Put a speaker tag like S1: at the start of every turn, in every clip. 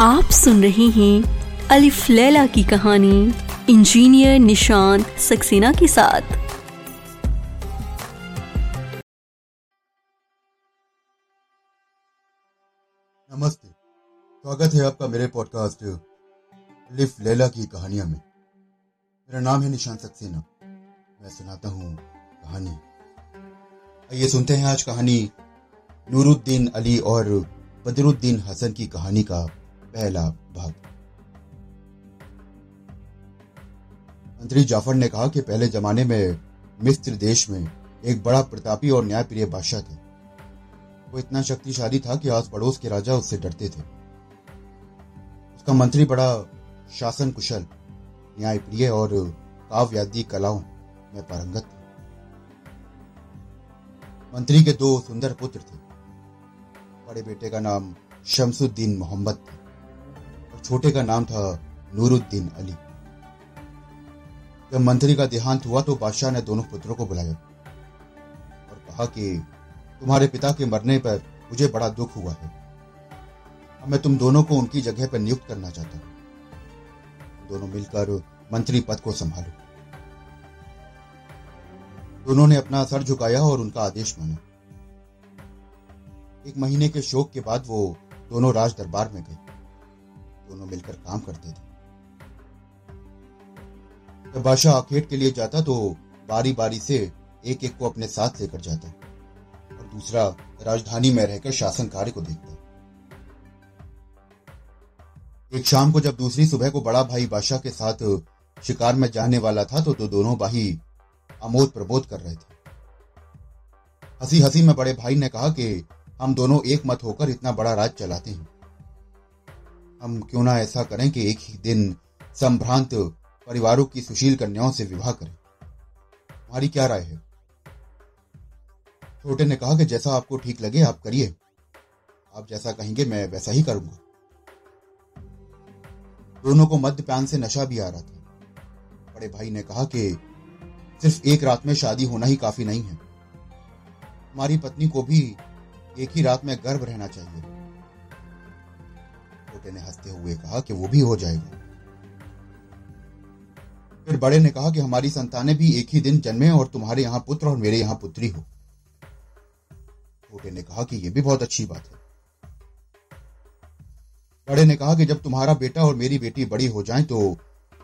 S1: आप सुन रहे हैं अलिफ लैला की कहानी, इंजीनियर निशान सक्सेना के साथ।
S2: नमस्ते, स्वागत है आपका मेरे पॉडकास्ट अलिफ लैला की कहानियाँ में। मेरा नाम है निशान सक्सेना। मैं सुनाता हूँ कहानी। आइए सुनते हैं आज कहानी, नूरुद्दीन अली और बदरुद्दीन हसन की कहानी का पहला भाग। मंत्री जाफ़र ने कहा कि पहले जमाने में मिस्र देश में एक बड़ा प्रतापी और न्यायप्रिय बादशाह थे। वो इतना शक्तिशाली था कि आस पड़ोस के राजा उससे डरते थे। उसका मंत्री बड़ा शासन कुशल न्यायप्रिय और काव्यादि कलाओं में पारंगत था। मंत्री के दो सुंदर पुत्र थे। बड़े बेटे का नाम शमसुद्दीन मोहम्मद था। छोटे का नाम था नूरुद्दीन अली। जब मंत्री का देहांत हुआ तो बादशाह ने दोनों पुत्रों को बुलाया और कहा कि तुम्हारे पिता के मरने पर मुझे बड़ा दुख हुआ है। अब मैं तुम दोनों को उनकी जगह पर नियुक्त करना चाहता हूँ। दोनों मिलकर मंत्री पद को संभालो। दोनों ने अपना सर झुकाया और उनका आदेश माना। एक महीने के शोक के बाद वो दोनों राज दरबार में गए। दोनों मिलकर काम करते थे। जब बादशाह आखेट के लिए जाता तो बारी बारी से एक एक को अपने साथ लेकर जाता और दूसरा राजधानी में रहकर शासन कार्य को देखता। एक शाम को जब दूसरी सुबह को बड़ा भाई बादशाह के साथ शिकार में जाने वाला था तो, तो दोनों भाई आमोद प्रबोध कर रहे थे। हँसी हँसी में बड़े भाई ने कहा कि हम दोनों एक मत होकर इतना बड़ा राज चलाते हैं। हम क्यों ना ऐसा करें कि एक ही दिन संभ्रांत परिवारों की सुशील कन्याओं से विवाह करें? तुम्हारी क्या राय है? छोटे ने कहा कि जैसा आपको ठीक लगे, आप करिए। आप जैसा कहेंगे, मैं वैसा ही करूँगा। दोनों को मद्यपान से नशा भी आ रहा था। बड़े भाई ने कहा कि सिर्फ़ एक रात में शादी होना ही काफ़ी नहीं है। हमारी पत्नी को भी एक ही रात में गर्भ रहना चाहिए। छोटे ने हँसते हुए कहा कि वो भी हो जाएगा। फिर बड़े ने कहा कि हमारी संतानें भी एक ही दिन जन्मे और तुम्हारे यहाँ पुत्र और मेरे यहाँ पुत्री हो। छोटे ने कहा कि यह भी बहुत अच्छी बात है। बड़े ने कहा कि जब तुम्हारा बेटा और मेरी बेटी बड़ी हो जाएँ तो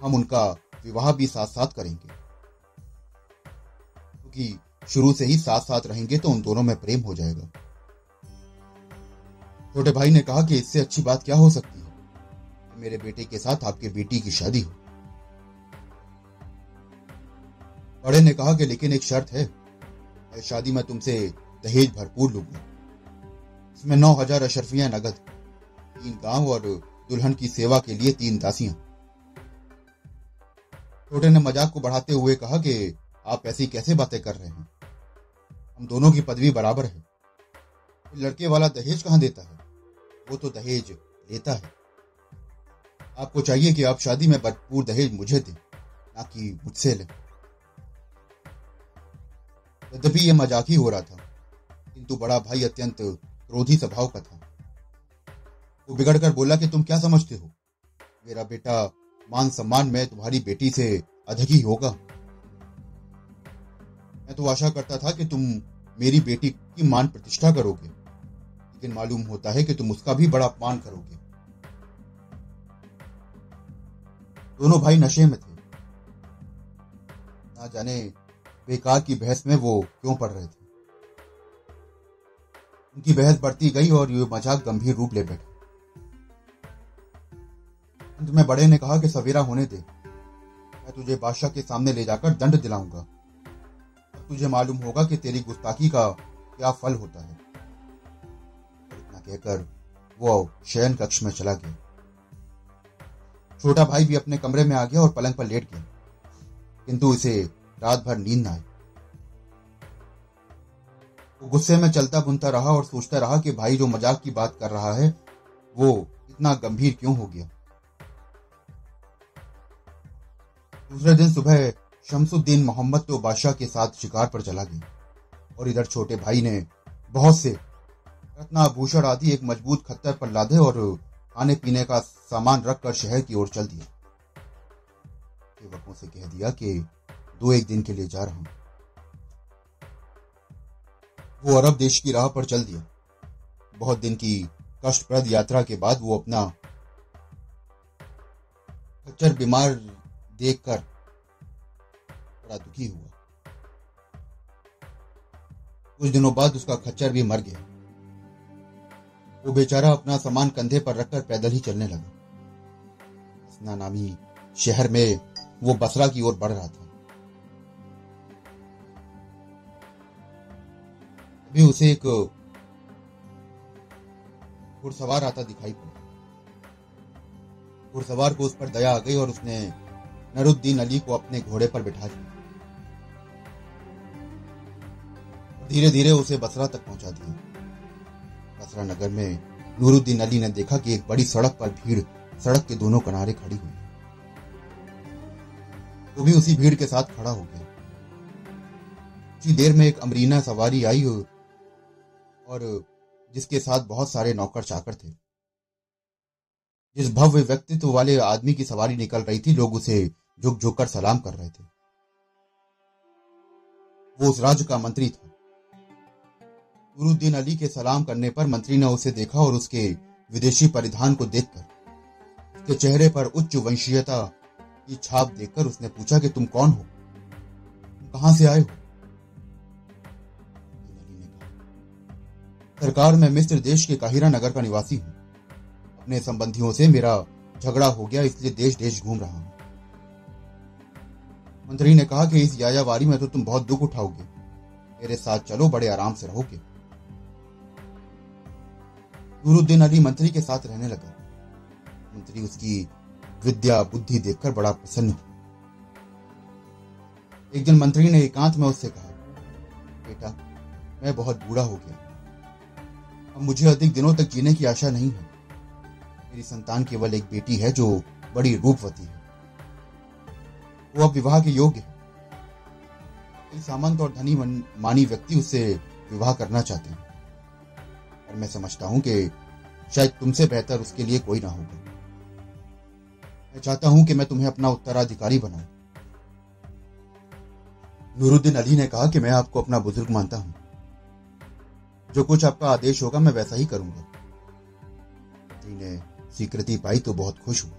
S2: हम उनका विवाह भी साथ साथ करेंगे। क्योंकि तो शुरू से ही साथ साथ रहेंगे तो उन दोनों में प्रेम हो जाएगा। छोटे भाई ने कहा कि इससे अच्छी बात क्या हो सकती है? मेरे बेटे के साथ आपके बेटी की शादी हो। बड़े ने कहा कि लेकिन एक शर्त है। शादी में तुमसे दहेज भरपूर लूँगा। इसमें नौ हज़ार अशरफिया नगद, तीन गाँव और दुल्हन की सेवा के लिए तीन दासियाँ। छोटे ने मज़ाक को बढ़ाते हुए कहा कि आप ऐसी कैसे बातें कर रहे हैं? हम दोनों की पदवी बराबर है। लड़के वाला दहेज कहाँ देता है? वो तो दहेज लेता है। आपको चाहिए कि आप शादी में भरपूर दहेज मुझे दें, ना कि मुझसे लें। यद्यपि यह मज़ाक ही हो रहा था, किंतु बड़ा भाई अत्यंत क्रोधी स्वभाव का था। वो बिगड़कर बोला कि तुम क्या समझते हो? मेरा बेटा मान सम्मान में तुम्हारी बेटी से अधिक ही होगा। मैं तो आशा करता था कि तुम मेरी बेटी की मान प्रतिष्ठा करोगे। लेकिन मालूम होता है कि तुम उसका भी बड़ा अपमान करोगे। दोनों भाई नशे में थे। ना जाने बेकार की बहस में वो क्यों पड़ रहे थे। उनकी बहस बढ़ती गई और ये मज़ाक गंभीर रूप ले बैठा। अंत में बड़े ने कहा कि सवेरा होने दे। मैं तुझे बादशाह के सामने ले जाकर दंड दिलाऊँगा। तुझे मालूम होगा कि तेरी गुस्ताखी का क्या फल होता है। कहकर वो शयन कक्ष में चला गया। छोटा भाई भी अपने कमरे में आ गया और पलंग पर लेट गया। किंतु इसे रात भर नींद न आई। वो गुस्से में चलता बुनता रहा और सोचता रहा कि भाई जो मज़ाक की बात कर रहा है, वो इतना गंभीर क्यों हो गया? दूसरे दिन सुबह शमसुद्दीन मोहम्मद तो बादशाह के साथ शिकार पर चला गया और इधर छोटे भाई ने बहुत से रत्नाभूषण आदि एक मज़बूत खत्तर पर लादे और खाने पीने का सामान रखकर शहर की ओर चल दिया सेवकों से कह दिया कि दो एक दिन के लिए जा रहा हूँ। वो अरब देश की राह पर चल दिया बहुत दिन की कष्टप्रद यात्रा के बाद वो अपना खच्चर बीमार देखकर बड़ा दुखी हुआ। कुछ दिनों बाद उसका खच्चर भी मर गया। वो बेचारा अपना सामान कंधे पर रखकर पैदल ही चलने लगा। हसना नामी शहर में वो बसरा की ओर बढ़ रहा था। अभी उसे एक घुड़सवार आता दिखाई पड़ा। घुड़सवार को उस पर दया आ गई और उसने नरुद्दीन अली को अपने घोड़े पर बिठा दिया। धीरे धीरे उसे बसरा तक पहुँचा दिया। बसरा नगर में नूरुद्दीन अली ने देखा कि एक बड़ी सड़क पर भीड़, सड़क के दोनों किनारे खड़ी हुई वो भी उसी भीड़ के साथ खड़ा हो गया। कुछ देर में एक अमरीना सवारी आई और जिसके साथ बहुत सारे नौकर चाकर थे। जिस भव्य व्यक्तित्व वाले आदमी की सवारी निकल रही थी, लोग उसे झुक झुक कर सलाम कर रहे थे। वो उस राज्य का मंत्री था। नूरुद्दीन अली के सलाम करने पर मंत्री ने उसे देखा और उसके विदेशी परिधान को देखकर, उसके चेहरे पर उच्च वंशीयता की छाप देखकर उसने पूछा कि तुम कौन हो? तुम कहाँ से आए हो? सरकार में मिस्र देश के काहिरा नगर का निवासी हूँ। अपने संबंधियों से मेरा झगड़ा हो गया, इसलिए देश देश घूम रहा हूँ। मंत्री ने कहा कि इस यायावारी में तो तुम बहुत दुख उठाओगे। मेरे साथ चलो, बड़े आराम से रहोगे। नूरुद्दीन अली मंत्री के साथ रहने लगा। मंत्री उसकी विद्या, बुद्धि देखकर बड़ा प्रसन्न हुआ। एक दिन मंत्री ने एकांत में उससे कहा, बेटा, मैं बहुत बूढ़ा हो गया। अब मुझे अधिक दिनों तक जीने की आशा नहीं है। मेरी संतान केवल एक बेटी है जो बड़ी रूपवती है। वो अब विवाह के योग्य है। सामंत और धनी मानी व्यक्ति उससे विवाह करना चाहते हैं। और मैं समझता हूँ कि शायद तुमसे बेहतर उसके लिए कोई ना होगा मैं चाहता हूँ कि मैं तुम्हें अपना उत्तराधिकारी बनाऊँ। नूरुद्दीन अली ने कहा कि मैं आपको अपना बुज़ुर्ग मानता हूँ। जो कुछ आपका आदेश होगा, मैं वैसा ही करूँगा। ने स्वीकृति पाई तो बहुत खुश हुआ।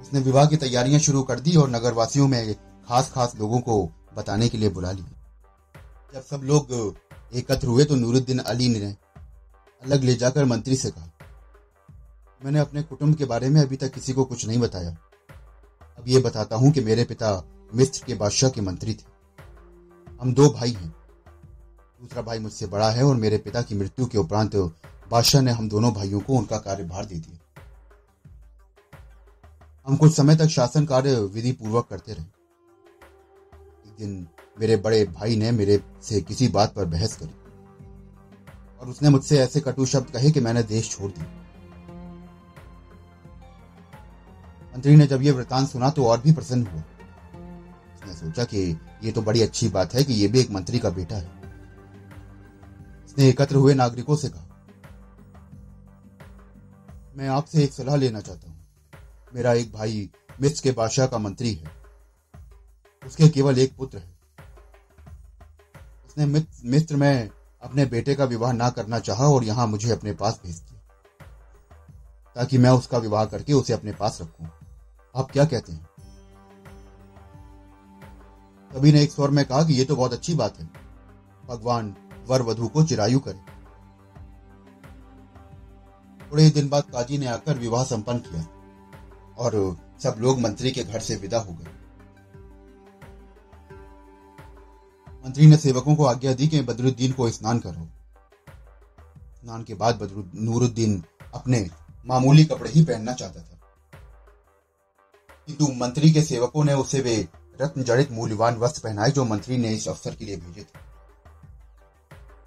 S2: उसने विवाह की तैयारियाँ शुरू कर दी और नगरवासियों में खास खास लोगों को बताने के लिए बुला लिया। जब सब लोग एकत्र हुए तो नूरुद्दीन अली ने अलग ले जाकर मंत्री से कहा। मैंने अपने कुटुंब के बारे में अभी तक किसी को कुछ नहीं बताया। अब ये बताता हूँ कि मेरे पिता मिस्र के बादशाह के मंत्री थे। हम दो भाई हैं। दूसरा भाई मुझसे बड़ा है और मेरे पिता की मृत्यु के उपरांत बादशाह ने हम दोनों भाइयों को उनका कार्यभार दे दिया। हम कुछ समय तक शासन कार्य विधि पूर्वक करते रहे। एक दिन मेरे बड़े भाई ने मेरे से किसी बात पर बहस करी। और उसने मुझसे ऐसे कटु शब्द कहे कि मैंने देश छोड़ दिया। मंत्री ने जब यह वृतांत सुना तो और भी प्रसन्न हुआ। उसने सोचा कि ये तो बड़ी अच्छी बात है कि यह भी एक मंत्री का बेटा है। उसने एकत्र हुए नागरिकों से कहा, मैं आपसे एक सलाह लेना चाहता हूँ। मेरा एक भाई मिस्र के बादशाह का मंत्री है। उसके केवल एक पुत्र है। उसने मिस्र में अपने बेटे का विवाह ना करना चाहा और यहाँ मुझे अपने पास भेज दिया। ताकि मैं उसका विवाह करके उसे अपने पास रखूँ। आप क्या कहते हैं? सभी ने एक स्वर में कहा कि यह तो बहुत अच्छी बात है। भगवान वर वधु को चिरायु करे। थोड़े ही दिन बाद काजी ने आकर विवाह संपन्न किया और सब लोग मंत्री के घर से विदा हो गए। मंत्री ने सेवकों को आज्ञा दी कि बदरुद्दीन को स्नान करो। स्नान के बाद नूरुद्दीन अपने मामूली कपड़े ही पहनना चाहता था। किंतु मंत्री के सेवकों ने उसे वे रत्न जड़ित मूल्यवान वस्त्र पहनाए जो मंत्री ने इस अवसर के लिए भेजे थे।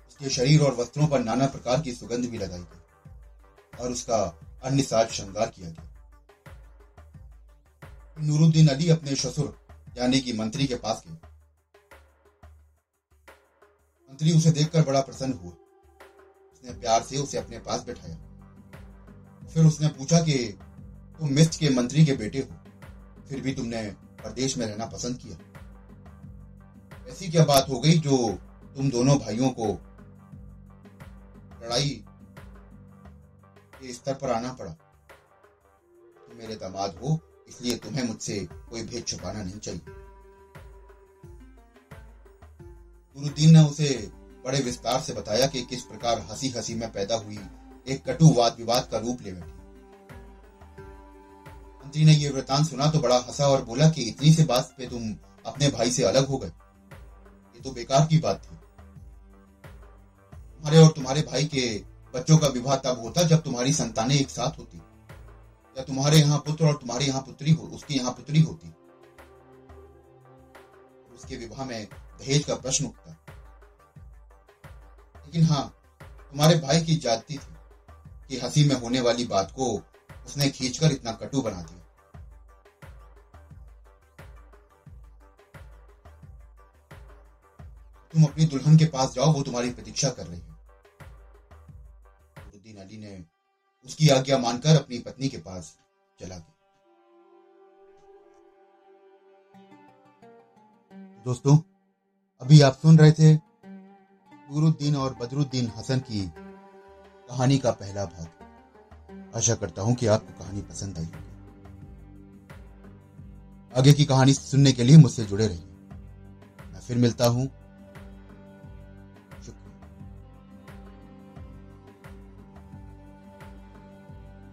S2: उसके शरीर और वस्त्रों पर नाना प्रकार की सुगंध भी लगाई गई और उसका अन्य साज श्रृंगार किया गया। नूरुद्दीन अली अपने ससुर, यानी कि मंत्री के पास गए। मंत्री उसे देखकर बड़ा प्रसन्न हुआ। उसने प्यार से उसे अपने पास बैठाया। फिर उसने पूछा कि, तुम मिस्ट के मंत्री के बेटे हो। फिर भी तुमने प्रदेश में रहना पसंद किया। ऐसी क्या बात हो गई जो तुम दोनों भाइयों को लड़ाई के स्तर पर आना पड़ा? तुम मेरे दामाद हो, इसलिए तुम्हें मुझसे कोई भेद छुपाना नहीं चाहिए। गुरुद्दीन ने उसे बड़े विस्तार से बताया कि किस प्रकार हँसी हँसी में पैदा हुई एक कटु वाद विवाद का रूप ले बैठी। मंत्री ने यह वृतांत सुना तो बड़ा हंसा और बोला कि इतनी से बात पे तुम अपने भाई से अलग हो गए। ये तो बेकार की बात थी। तुम्हारे और तुम्हारे भाई के बच्चों का विवाह तब होता जब तुम्हारी संतानें एक साथ होती। या तुम्हारे यहाँ पुत्र और तुम्हारे यहाँ पुत्री हो, उसके यहाँ पुत्री होती। उसके विवाह में दहेज का प्रश्न उठता लेकिन हाँ तुम्हारे भाई की जाति थी कि हँसी में होने वाली बात को उसने खींचकर इतना कटु बना दिया। तुम अपनी दुल्हन के पास जाओ, वो तुम्हारी प्रतीक्षा कर रही है। गुरुद्दीन अली ने उसकी आज्ञा मानकर अपनी पत्नी के पास चला गया। दोस्तों अभी आप सुन रहे थे नूरुद्दीन और बदरुद्दीन हसन की कहानी का पहला भाग। आशा करता हूँ कि आपको कहानी पसंद आई होगी। आगे की कहानी सुनने के लिए मुझसे जुड़े रहिए। मैं फिर मिलता हूँ